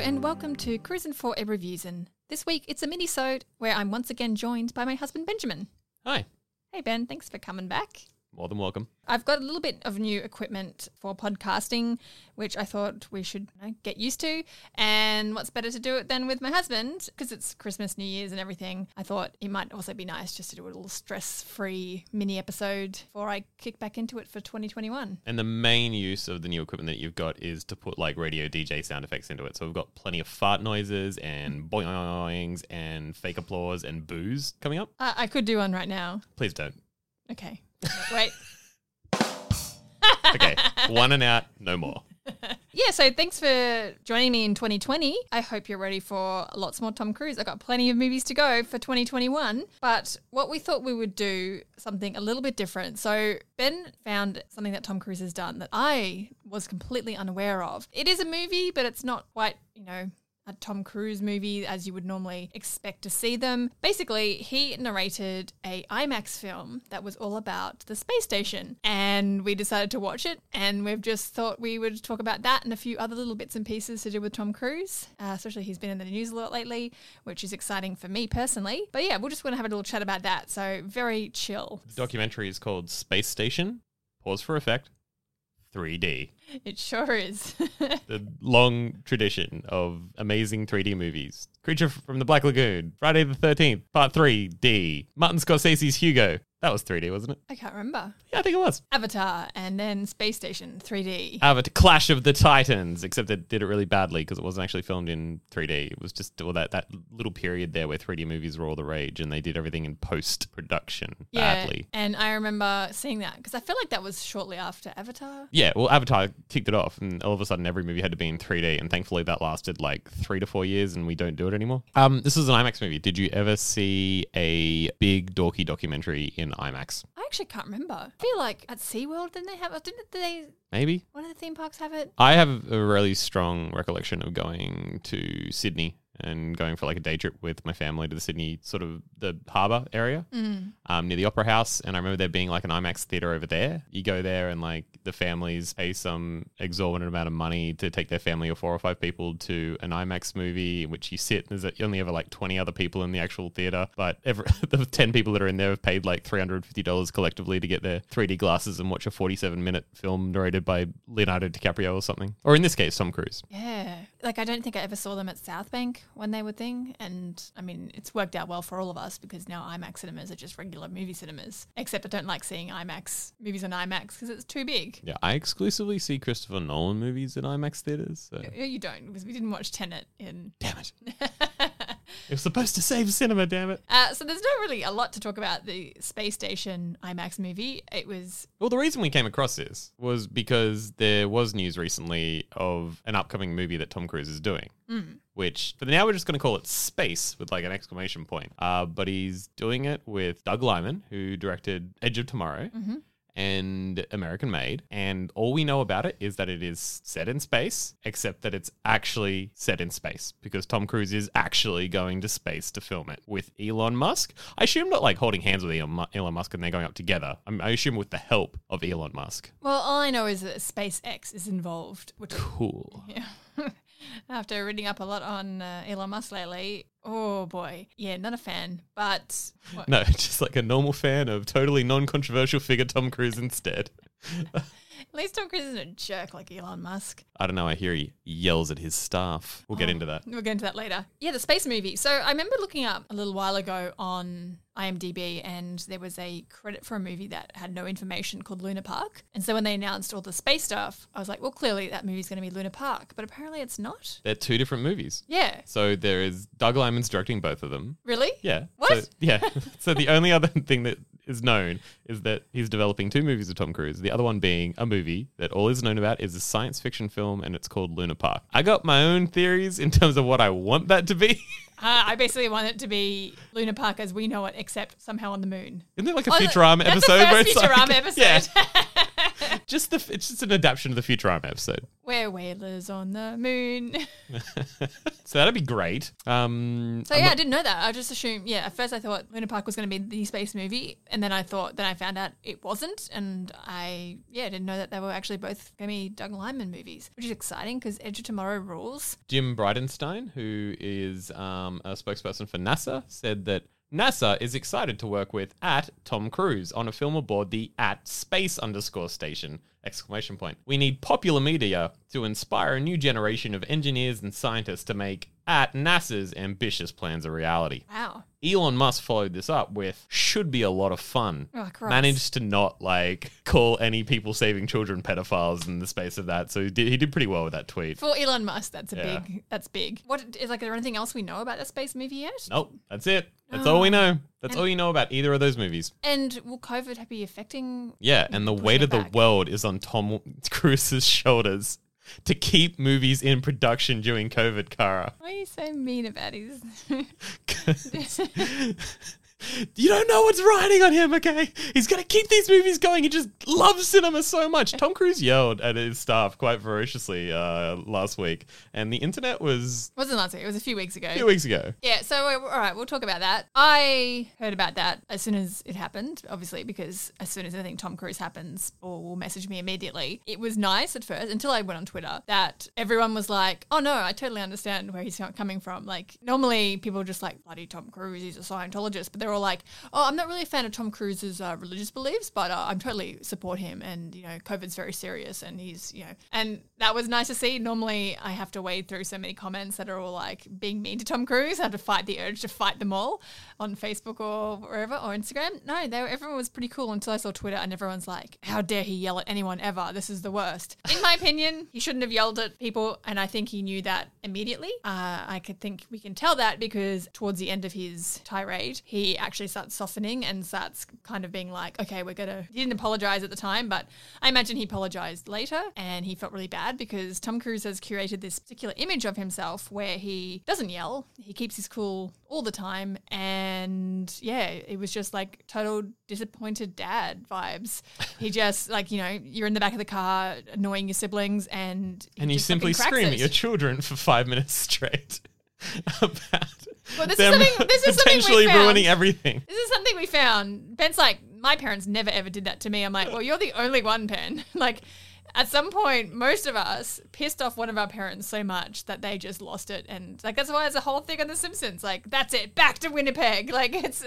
and welcome to Cruisin' for a Reviewsin. This week it's a mini-sode where I'm once again joined by my husband Benjamin. Hi, Hey Ben, thanks for coming back. More than welcome. I've got a little bit of new equipment for podcasting, which I thought we should you know, get used to. And what's better to do it than with my husband? Because it's Christmas, New Year's, and everything. I thought it might also be nice just to do a little stress free mini episode before I kick back into it for 2021. And the main use of the new equipment that you've got is to put like radio DJ sound effects into it. So we've got plenty of fart noises and boings and fake applause and boos coming up. Uh, I could do one right now. Please don't. Okay. Wait. Okay, one and out, no more. Yeah, so thanks for joining me in 2020. I hope you're ready for lots more Tom Cruise. I've got plenty of movies to go for 2021, but what we thought we would do something a little bit different. So Ben found something that Tom Cruise has done that I was completely unaware of. It is a movie, but it's not quite, you know, a Tom Cruise movie as you would normally expect to see them. Basically, he narrated a IMAX film that was all about the space station, and we decided to watch it. And we've just thought we would talk about that and a few other little bits and pieces to do with Tom Cruise. Uh, especially he's been in the news a lot lately, which is exciting for me personally. But yeah, we're just going to have a little chat about that. So very chill. The documentary is called Space Station. Pause for effect. 3D. It sure is. The long tradition of amazing 3D movies. Creature from the Black Lagoon. Friday the 13th. Part 3D. Martin Scorsese's Hugo. That was 3D, wasn't it? I can't remember. Yeah, I think it was. Avatar and then Space Station 3D. Avatar Clash of the Titans, except it did it really badly because it wasn't actually filmed in 3D. It was just well, that, that little period there where 3D movies were all the rage and they did everything in post production badly. And I remember seeing that because I feel like that was shortly after Avatar. Yeah, well, Avatar kicked it off, and all of a sudden, every movie had to be in 3D, and thankfully, that lasted like three to four years, and we don't do it anymore. Um, this is an IMAX movie. Did you ever see a big dorky documentary in IMAX? I actually can't remember. I feel like at SeaWorld, didn't they have, didn't they, Maybe. one of the theme parks have it? I have a really strong recollection of going to Sydney and going for like a day trip with my family to the Sydney sort of the harbour area um, near the Opera House. And I remember there being like an IMAX theatre over there. You go there and like the families pay some exorbitant amount of money to take their family of four or five people to an IMAX movie in which you sit. There's only ever like 20 other people in the actual theatre, but every, the 10 people that are in there have paid like $350 collectively to get their 3D glasses and watch a 47 minute film narrated by Leonardo DiCaprio or something. Or in this case, Tom Cruise. Yeah. Like, I don't think I ever saw them at South Bank when they were thing. And I mean, it's worked out well for all of us because now IMAX cinemas are just regular movie cinemas. Except I don't like seeing IMAX movies on IMAX because it's too big. Yeah, I exclusively see Christopher Nolan movies in IMAX theaters. So. You don't because we didn't watch Tenet in. Damn it. it was supposed to save cinema, damn it. Uh, so there's not really a lot to talk about the space station IMAX movie. It was Well, the reason we came across this was because there was news recently of an upcoming movie that Tom Cruise is doing. Which, for now, we're just going to call it Space with like an exclamation point. Uh, but he's doing it with Doug Liman, who directed Edge of Tomorrow and American Made. And all we know about it is that it is set in space, except that it's actually set in space because Tom Cruise is actually going to space to film it with Elon Musk. I assume not like holding hands with Elon Musk and they're going up together. I, assume with the help of Elon Musk. well. All I know is that SpaceX is involved, which Cool. yeah. After reading up a lot on uh, Elon Musk lately, oh boy, yeah, not a fan. But what- No, just like a normal fan of totally non controversial figure Tom Cruise instead. at least Tom Cruise isn't a jerk like Elon Musk. I don't know. I hear he yells at his staff. We'll get oh, into that. We'll get into that later. Yeah, the space movie. So I remember looking up a little while ago on IMDb, and there was a credit for a movie that had no information called Luna Park. And so when they announced all the space stuff, I was like, well, clearly that movie's going to be Luna Park, but apparently it's not. They're two different movies. Yeah, So there is Doug Liman's directing both of them. really? Yeah. What? So, yeah. so the only other thing that is known is that he's developing two movies with Tom Cruise. The other one being a movie that all is known about is a science fiction film and it's called Luna Park. I got my own theories in terms of what I want that to be. Uh, I basically want it to be Luna Park as we know it, except somehow on the moon. Isn't there like a Oh, Futurama episode the where first it's like- Futurama episode. Yeah. just the it's just an adaptation of the Futurama episode. We're whalers on the moon. So that'd be great. Um, So I'm yeah, not- I didn't know that. I just assumed. Yeah, at first I thought Luna Park was going to be the space movie, and then I thought, then I found out it wasn't, and I yeah didn't know that they were actually both going to be Doug Liman movies, which is exciting because Edge of Tomorrow rules. Jim Bridenstine, who is um, a spokesperson for NASA, said that NASA is excited to work with at Tom Cruise on a film aboard the at space underscore station exclamation point. We need popular media to inspire a new generation of engineers and scientists to make at NASA's ambitious plans a reality. Wow. Elon Musk followed this up with should be a lot of fun. Oh. Managed to not like call any people saving children pedophiles in the space of that. So he did, he did pretty well with that tweet. For Elon Musk, that's a Yeah. big. That's big. What is like? Is there anything else we know about the space movie yet? Nope, that's it. That's all we know. That's And- all you know about either of those movies. And will COVID be affecting? Yeah, and the Pushing weight it of the back. world is on Tom Cruise's shoulders to keep movies in production during COVID, Kara. Why are you so mean about his? you don't know what's riding on him, okay? He's going to keep these movies going. He just loves cinema so much. Tom Cruise yelled at his staff quite ferociously uh, last week, and the internet was wasn't last week. It was a few weeks ago. a few weeks ago. Yeah, so all right, we'll talk about that. I heard about that as soon as it happened, obviously, because as soon as anything Tom Cruise happens, or will message me immediately. It was nice at first until I went on Twitter that everyone was like, "Oh no, I totally understand where he's coming from." Like normally people are just like, "Bloody Tom Cruise, he's a Scientologist," but they're all like, "Oh, I'm not really a fan of Tom Cruise's uh, religious beliefs, but uh, I'm totally support him, and you know, COVID's very serious, and he's you know," and that was nice to see. Normally I have to wade through so many comments that are all like being mean to Tom Cruise. I have to fight the urge to fight them all on Facebook or wherever or Instagram. No, they were, everyone was pretty cool until I saw Twitter and everyone's like, "How dare he yell at anyone ever? This is the worst." In my opinion, he shouldn't have yelled at people, and I think he knew that immediately. Uh, I could think we can tell that because towards the end of his tirade, he actually starts softening and starts kind of being like, "Okay, we're gonna." He didn't apologize at the time, but I imagine he apologized later, and he felt really bad because Tom Cruise has curated this particular image of himself where he doesn't yell, he keeps his cool all the time, and yeah, it was just like total disappointed dad vibes. He just like you know you're in the back of the car annoying your siblings, and he And you simply scream it. at your children for five minutes straight about Well, this is them something- this is something potentially ruining everything. This is something we found. Ben's like, my parents never ever did that to me. I'm like, well, you're the only one, Ben. like, at some point, most of us pissed off one of our parents so much that they just lost it, and like that's why there's a whole thing on The Simpsons. Like, that's it, back to Winnipeg. Like, it's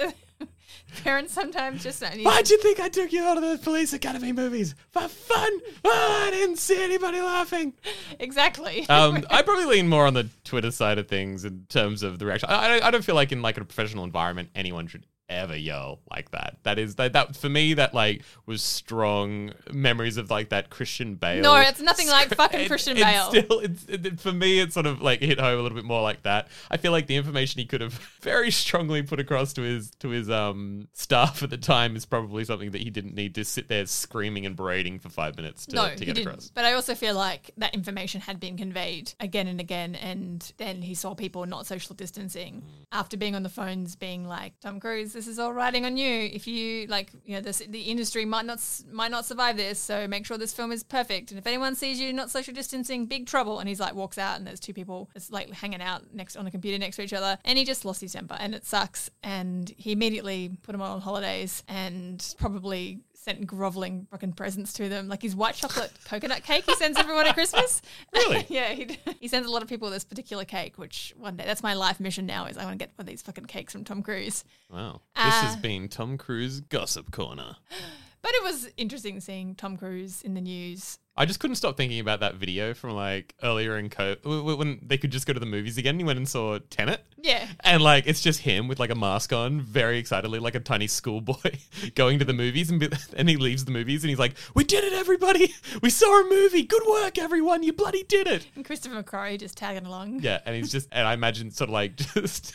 parents sometimes just don't. Why'd you think I took you out of the police academy movies? For fun? Oh, I didn't see anybody laughing. exactly? Um, I probably lean more on the Twitter side of things in terms of the reaction. I, I, I don't feel like in like a professional environment anyone should ever yell like that. That is that, that for me that like was strong memories of like that Christian Bale. No, it's nothing like fucking it- Christian it's Bale. Still, it's, it, for me, it's sort of like hit home a little bit more like that. I feel like the information he could have very strongly put across to his to his um staff at the time is probably something that he didn't need to sit there screaming and berating for five minutes to, no, to he get didn't. across. But I also feel like that information had been conveyed again and again, and then he saw people not social distancing after being on the phones, being like, "Tom Cruise, this is all riding on you. If you like, you know, this the industry might not might not survive this, so make sure this film is perfect. And if anyone sees you not social distancing, big trouble." And he's like, walks out, and there's two people that's like hanging out next on a computer next to each other, and he just lost his temper, and it sucks. And he immediately put them on holidays, and probably sent groveling fucking presents to them, like his white chocolate coconut cake he sends everyone at Christmas. Really? yeah, he, he sends a lot of people this particular cake, which one day that's my life mission now is I want to get one of these fucking cakes from Tom Cruise. Wow. This has Uh, been Tom Cruise Gossip Corner. But it was interesting seeing Tom Cruise in the news. I just couldn't stop thinking about that video from like earlier in COVID when they could just go to the movies again. He went and saw Tenet. Yeah. And like it's just him with like a mask on, very excitedly, like a tiny schoolboy, going to the movies, and be, and he leaves the movies, and he's like, "We did it, everybody! We saw a movie. Good work, everyone! You bloody did it!" And Christopher McQuarrie just tagging along. Yeah, and he's just, and I imagine sort of like just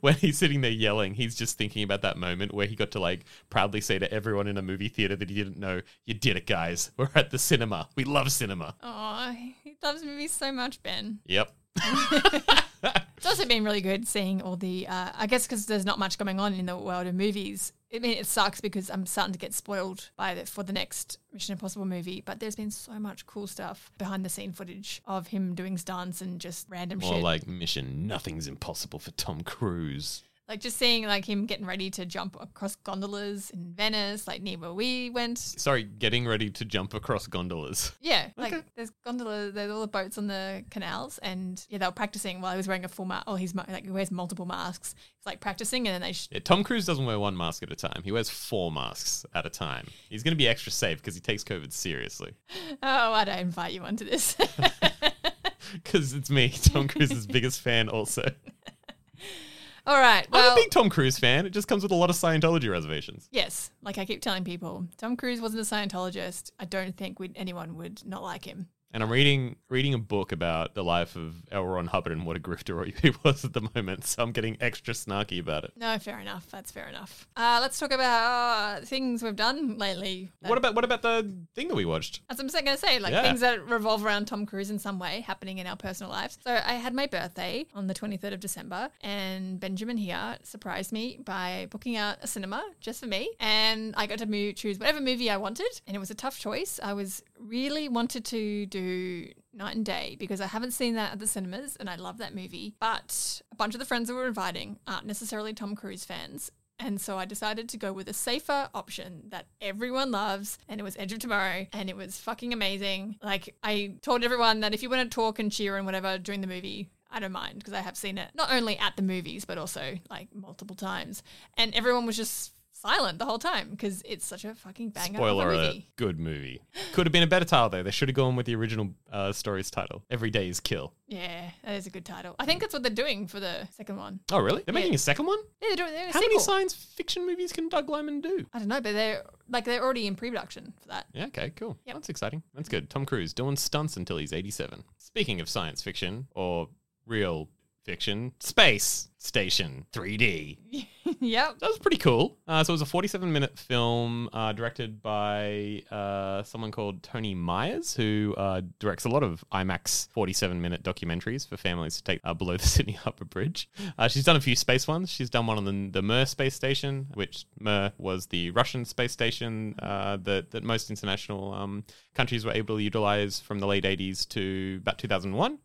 when he's sitting there yelling, he's just thinking about that moment where he got to like proudly say to everyone in a movie theater that he didn't know, "You did it, guys! We're at the cinema. We love cinema." Oh, he loves movies so much, Ben. Yep. It's also been really good seeing all the, uh, I guess because there's not much going on in the world of movies. I mean, it sucks because I'm starting to get spoiled by the, for the next Mission Impossible movie, but there's been so much cool stuff behind the scene footage of him doing stunts and just random shit. More shit. like mission. Nothing's impossible for Tom Cruise. Like just seeing like him getting ready to jump across gondolas in Venice, like near where we went. Sorry, getting ready to jump across gondolas. Yeah, like there's gondolas, there's all the boats on the canals, and yeah, they were practicing while he was wearing a full mask. Oh, he's like he wears multiple masks. It's like practicing, and then they. Sh- Yeah, Tom Cruise doesn't wear one mask at a time. He wears four masks at a time. He's going to be extra safe because he takes COVID seriously. oh, I invite you onto this? Because it's me, Tom Cruise's biggest fan, also. All right, I'm a big Tom Cruise fan. It just comes with a lot of Scientology reservations. yes, like I keep telling people, Tom Cruise wasn't a Scientologist. I don't think we'd, anyone would not like him. And I'm reading reading a book about the life of L. Ron Hubbard and what a grifter he was at the moment. So I'm getting extra snarky about it. No, fair enough. That's fair enough. Uh, let's talk about uh, things we've done lately. What about what about the thing that we watched? As I'm going to say, like Yeah. things that revolve around Tom Cruise in some way happening in our personal lives. So I had my birthday on the 23rd of December, and Benjamin here surprised me by booking out a cinema just for me, and I got to choose whatever movie I wanted, and it was a tough choice. I was really wanted to do Knight and Day because I haven't seen that at the cinemas, and I love that movie. But a bunch of the friends that were inviting aren't necessarily Tom Cruise fans. And so I decided to go with a safer option that everyone loves, and it was Edge of Tomorrow, and it was fucking amazing. Like, I told everyone that if you want to talk and cheer and whatever during the movie, I don't mind because I have seen it not only at the movies, but also like multiple times. And everyone was just silent the whole time because it's such a fucking banger Spoiler of a alert, movie. good movie. Could have been a better title though. They should have gone with the original uh, story's title. Every day is kill. Yeah, that is a good title. I think that's what they're doing for the second one. Oh really? They're making a second one? Yeah, they're doing they're doing a How many sequel. science fiction movies can Doug Liman do? I don't know, but they're like they're already in pre-production for that. Yeah, okay, cool. Yep. That's exciting. That's good. Tom Cruise doing stunts until he's 87. Speaking of science fiction or real fiction, Space Station 3D. yep. That was pretty cool. Uh, so it was a 47 minute film uh, directed by uh, someone called Toni Myers, who uh, directs a lot of IMAX 47 minute documentaries for families to take uh, below the Sydney Harbour Bridge. Uh, she's done a few space ones. She's done one on the, the Mir space station, which Mir was the Russian space station uh, that, that most international um, countries were able to utilize from the late 80s to about 2001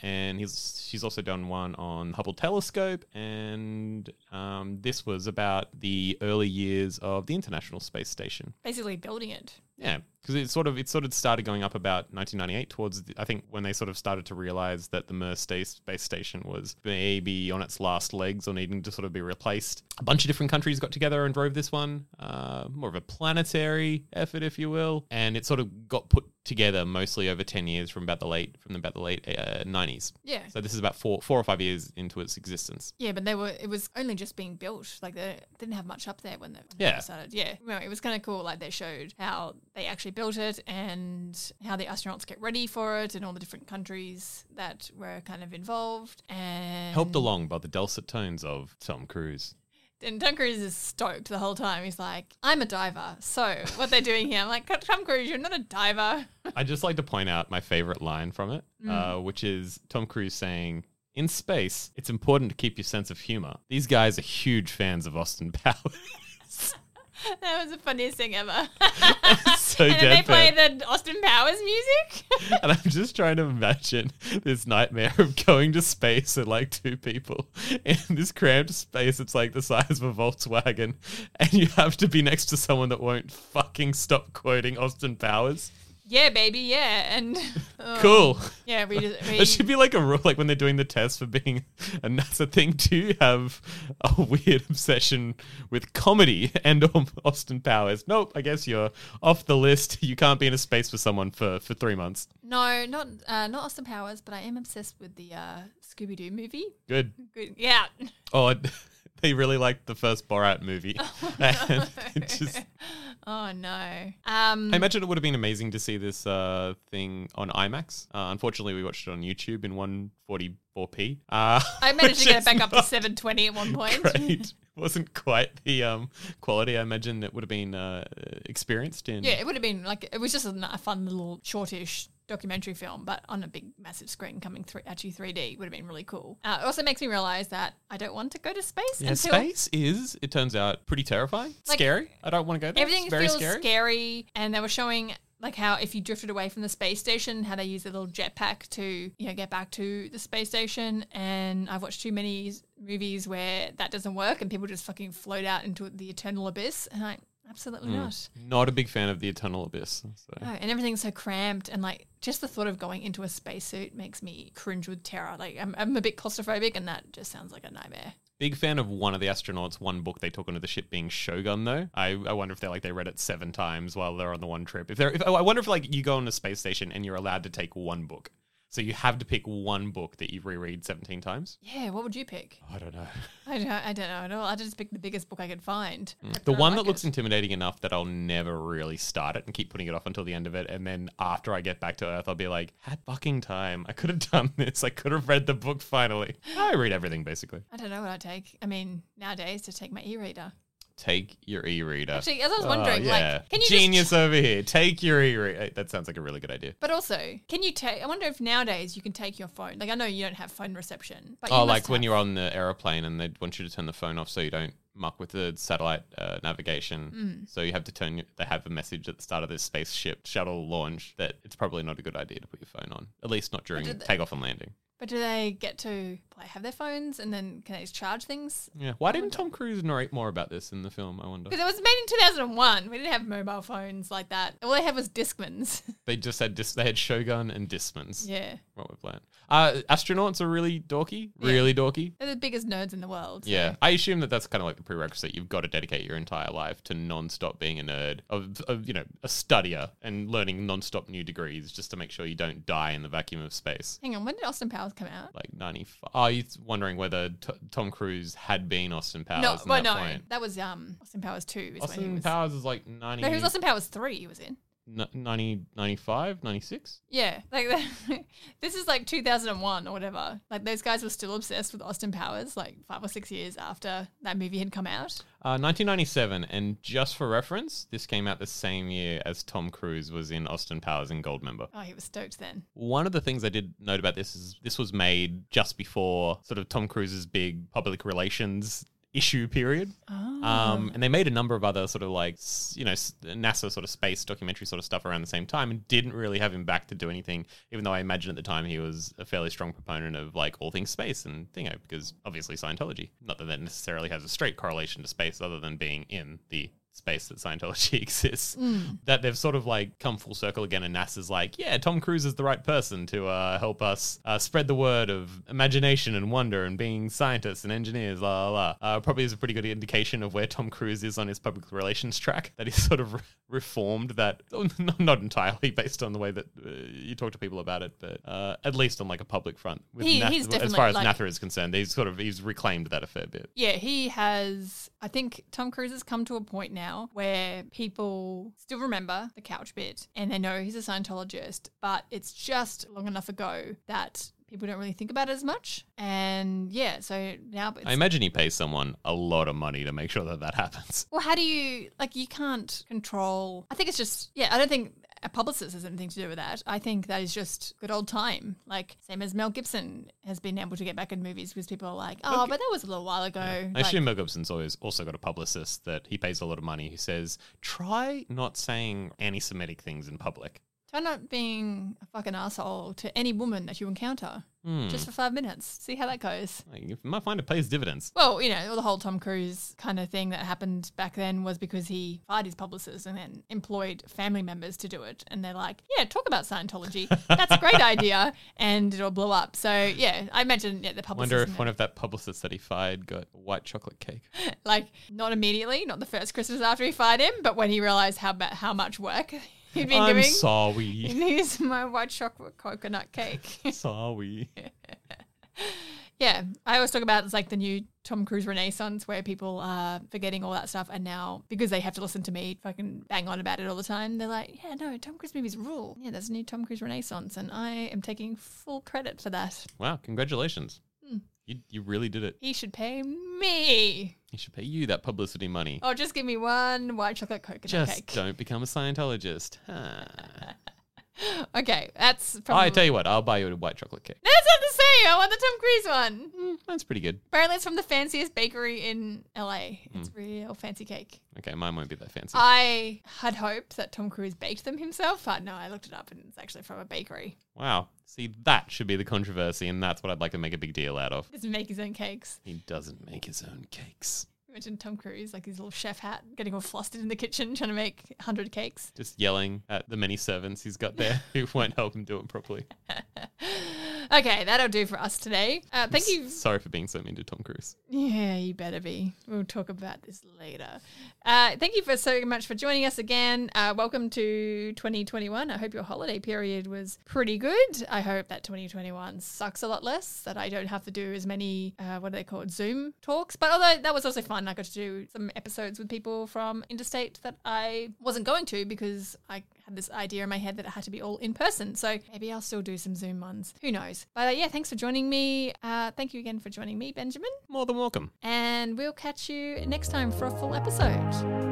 and he's she's also done one on Hubble telescope, and um, this was about the early years of the International Space Station. Basically building it. Yeah, because it sort of it sort of started going up about 1998 towards the, I think when they sort of started to realize that the Mir space station was maybe on its last legs or needing to sort of be replaced. A bunch of different countries got together and drove this one, uh, more of a planetary effort, if you will, and it sort of got put together mostly over 10 years from about the late from about the late uh, 90s. Yeah. So this is about four four or five years into its existence. Yeah, but they were. It was only just being built. Like they didn't have much up there when they, when Yeah. they started. Yeah, no, it was kind of cool. Like they showed how they actually built it and how the astronauts get ready for it, and all the different countries that were kind of involved. And Helped along by the dulcet tones of Tom Cruise. And Tom Cruise is stoked the whole time. He's like, "I'm a diver." So what they're doing here? I'm like, Tom Cruise, you're not a diver. I'd just like to point out my favorite line from it, uh, which is Tom Cruise saying, "In space, it's important to keep your sense of humor. These guys are huge fans of Austin Powers." that was the funniest thing ever. so and they play the Austin Powers music. and I'm just trying to imagine this nightmare of going to space and like two people in this cramped space. It's like the size of a Volkswagen, and you have to be next to someone that won't fucking stop quoting Austin Powers. Yeah, baby, yeah, and oh, Cool. Yeah, we just we, It should be like a rule, like when they're doing the test for being a NASA thing. You have a weird obsession with comedy and um, Austin Powers? Nope. I guess you're off the list. You can't be in a space for someone for for three months. no, not uh, not Austin Powers, but I am obsessed with the uh, Scooby Doo movie. Good. Good, yeah. Oh, I- they really liked the first Borat movie. and it just, Oh no. Um, I imagine it would have been amazing to see this uh, thing on IMAX. Uh, unfortunately, we watched it on YouTube in 144p. Uh, I managed to get it back up to 720 at one point. Great. Wasn't quite the um, quality I imagine it would have been uh, experienced in. Yeah, it would have been like it was just a fun little shortish documentary film, but on a big, massive screen coming through actually 3D would have been really cool. Uh, it also makes me realize that I don't want to go to space Yeah, until space is, it turns out, pretty terrifying. Like, scary. I don't want to go there. everything it's very feels scary. scary. And they were showing like how if you drifted away from the space station, how they use a little jetpack to you know get back to the space station. And I've watched too many movies where that doesn't work and people just fucking float out into the eternal abyss. And I absolutely Hmm. not. Not a big fan of the Eternal Abyss. So. No, and everything's so cramped, and like just the thought of going into a spacesuit makes me cringe with terror. Like I'm, I'm a bit claustrophobic, and that just sounds like a nightmare. Big fan of one of the astronauts, one book they took onto the ship being Shogun, though. I, I wonder if they like they read it seven times while they're on the one trip. If they're, if, I wonder if like you go on a space station and you're allowed to take one book, so you have to pick one book that you reread seventeen times. Yeah, what would you pick? I don't know. I don't, I don't know at all. I just picked the biggest book I could find. Mm. I The one like that looks intimidating enough that I'll never really start it and keep putting it off until the end of it. And then after I get back to Earth, I'll be like, had fucking time. I could have done this. I could have read the book finally. I read everything basically. I don't know what I'd take. I mean, nowadays to take my e-reader. Take your e-reader. Actually, as I was Oh, wondering, yeah. like, can you genius just? over here? Take your e-reader. That sounds like a really good idea. But also, can you take? I wonder if nowadays you can take your phone. Like, I know you don't have phone reception, but Oh, must like when have- you're on the aeroplane and they want you to turn the phone off so you don't muck with the satellite uh, navigation. Mm. So you have to turn. your- They have a message at the start of this spaceship shuttle launch that it's probably not a good idea to put your phone on. At least not during they- takeoff and landing. But do they get to like, have their phones and then can they just charge things? Yeah. Why didn't Tom Cruise narrate more about this in the film? I wonder. Because it was made in 2001. We didn't have mobile phones like that. All they had was Discmans. They just had dis- they had Shogun and Discmans. yeah. What we're playing. Uh, astronauts are really dorky. Yeah. Really dorky. They're the biggest nerds in the world. so- Yeah, I assume that that's kind of like the prerequisite. You've got to dedicate your entire life to non-stop being a nerd, of, of you know, a studier and learning non-stop new degrees just to make sure you don't die in the vacuum of space. Hang on, when did Austin Powers come out? Like ninety five. Oh, you're wondering whether t- Tom Cruise had been Austin Powers? no, well, that no, point. that was um Austin Powers two. Is when he Austin was. Powers is like 90, No, he was Austin Powers three. He was in. N- 90 95, 96? Yeah, like this is like 2001 or whatever. Like those guys were still obsessed with Austin Powers, like five or six years after that movie had come out. Uh, 1997, and just for reference, this came out the same year as Tom Cruise was in Austin Powers and Goldmember. Oh, he was stoked then. One of the things I did note about this is this was made just before sort of Tom Cruise's big public relations issue period. Oh. Um, and they made a number of other sort of like, you know, NASA sort of space documentary sort of stuff around the same time and didn't really have him back to do anything, even though I imagine at the time he was a fairly strong proponent of like all things space and thingo, because obviously Scientology. Not that that necessarily has a straight correlation to space other than being in the space that Scientology exists. That they've sort of like come full circle again, and NASA's like, yeah, Tom Cruise is the right person to uh, help us uh, spread the word of imagination and wonder and being scientists and engineers, la la la. Uh, probably is a pretty good indication of where Tom Cruise is on his public relations track. That he's sort of re- reformed that, not- entirely based on the way that uh, you talk to people about it, but uh, at least on like a public front. With He- NASA- he's as far as like- NASA is concerned, he's sort of he's reclaimed that a fair bit. Yeah, he has. I think Tom Cruise has come to a point now where people still remember the couch bit and they know he's a Scientologist, but it's just long enough ago that people don't really think about it as much. And yeah, so now. I imagine he pays someone a lot of money to make sure that that happens. well, how do you like? You can't control. I think it's just yeah. I don't think a publicist has anything to do with that. I think that is just good old time. Like same as Mel Gibson has been able to get back in movies because people are like, oh, but that was a little while ago. I Like, assume Mel Gibson's always also got a publicist that he pays a lot of money who says, try not saying anti Semitic things in public. Try not being a fucking asshole to any woman that you encounter. Hmm. Just for five minutes. See how that goes. Like, You might find it pays dividends. Well, you know, the whole Tom Cruise kind of thing that happened back then was because he fired his publicist and then employed family members to do it. And they're like, yeah, talk about Scientology. That's a great idea. And it'll blow up. So, yeah, I imagine yeah, the I publicist. wonder if one of that publicist that he fired got white chocolate cake. like, not immediately, not the first Christmas after he fired him, but when he realized how, ba- how much work he'd been I'm doing. sorry. Here's my white chocolate coconut cake. sorry. Yeah, I always talk about it's like the new Tom Cruise renaissance where people are forgetting all that stuff and now because they have to listen to me fucking bang on about it all the time, they're like, yeah, no, Tom Cruise movies rule. Yeah, there's a new Tom Cruise renaissance and I am taking full credit for that. Wow, congratulations. You, you really did it. He should pay me. He should pay you that publicity money. Oh, just give me one white chocolate coconut Just cake. don't become a Scientologist. Huh. okay, that's I tell you what, I'll buy you a white chocolate cake. that's not the same. I want the Tom Cruise one. Mm, that's pretty good. Apparently, it's from the fanciest bakery in LA. It's Hmm. real fancy cake. Okay, mine won't be that fancy. I had hoped that Tom Cruise baked them himself, but no, I looked it up and it's actually from a bakery. wow. See, that should be the controversy, and that's what I'd like to make a big deal out of. He doesn't make his own cakes. He doesn't make his own cakes. Imagine Tom Cruise, like his little chef hat, getting all flustered in the kitchen trying to make 100 cakes. Just yelling at the many servants he's got there who won't help him do it properly. Okay, that'll do for us today. Uh, thank you. Sorry for being so mean to Tom Cruise. Yeah, you better be. We'll talk about this later. Uh, thank you for so much for joining us again. Uh, welcome to 2021. I hope your holiday period was pretty good. I hope that 2021 sucks a lot less, that I don't have to do as many, uh, what are they called, Zoom talks. But although that was also fun, I got to do some episodes with people from interstate that I wasn't going to because I had this idea in my head that it had to be all in person. So maybe I'll still do some Zoom ones. Who knows? But uh, yeah, thanks for joining me. Uh, thank you again for joining me, Benjamin. More than welcome. And we'll catch you next time for a full episode.